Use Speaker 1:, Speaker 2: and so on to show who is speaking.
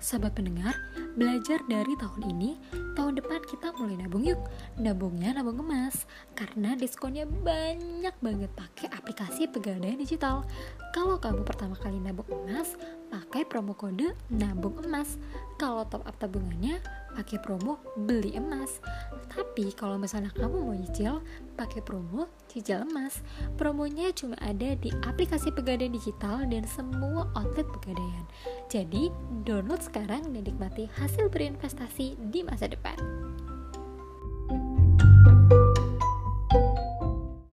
Speaker 1: Sahabat pendengar, belajar dari tahun ini, tahun depan kita mulai nabung yuk. Nabungnya nabung emas, karena diskonnya banyak banget pakai aplikasi pegadaian digital. Kalau kamu pertama kali nabung emas, pakai promo kode nabung emas. Kalau top up tabungannya, pakai promo beli emas. Tapi kalau misalnya kamu mau nyicil, pakai promo cicil emas. Promonya cuma ada di aplikasi pegadaian digital dan semua outlet pegadaian. Jadi, download sekarang dan nikmati hasil berinvestasi di masa depan.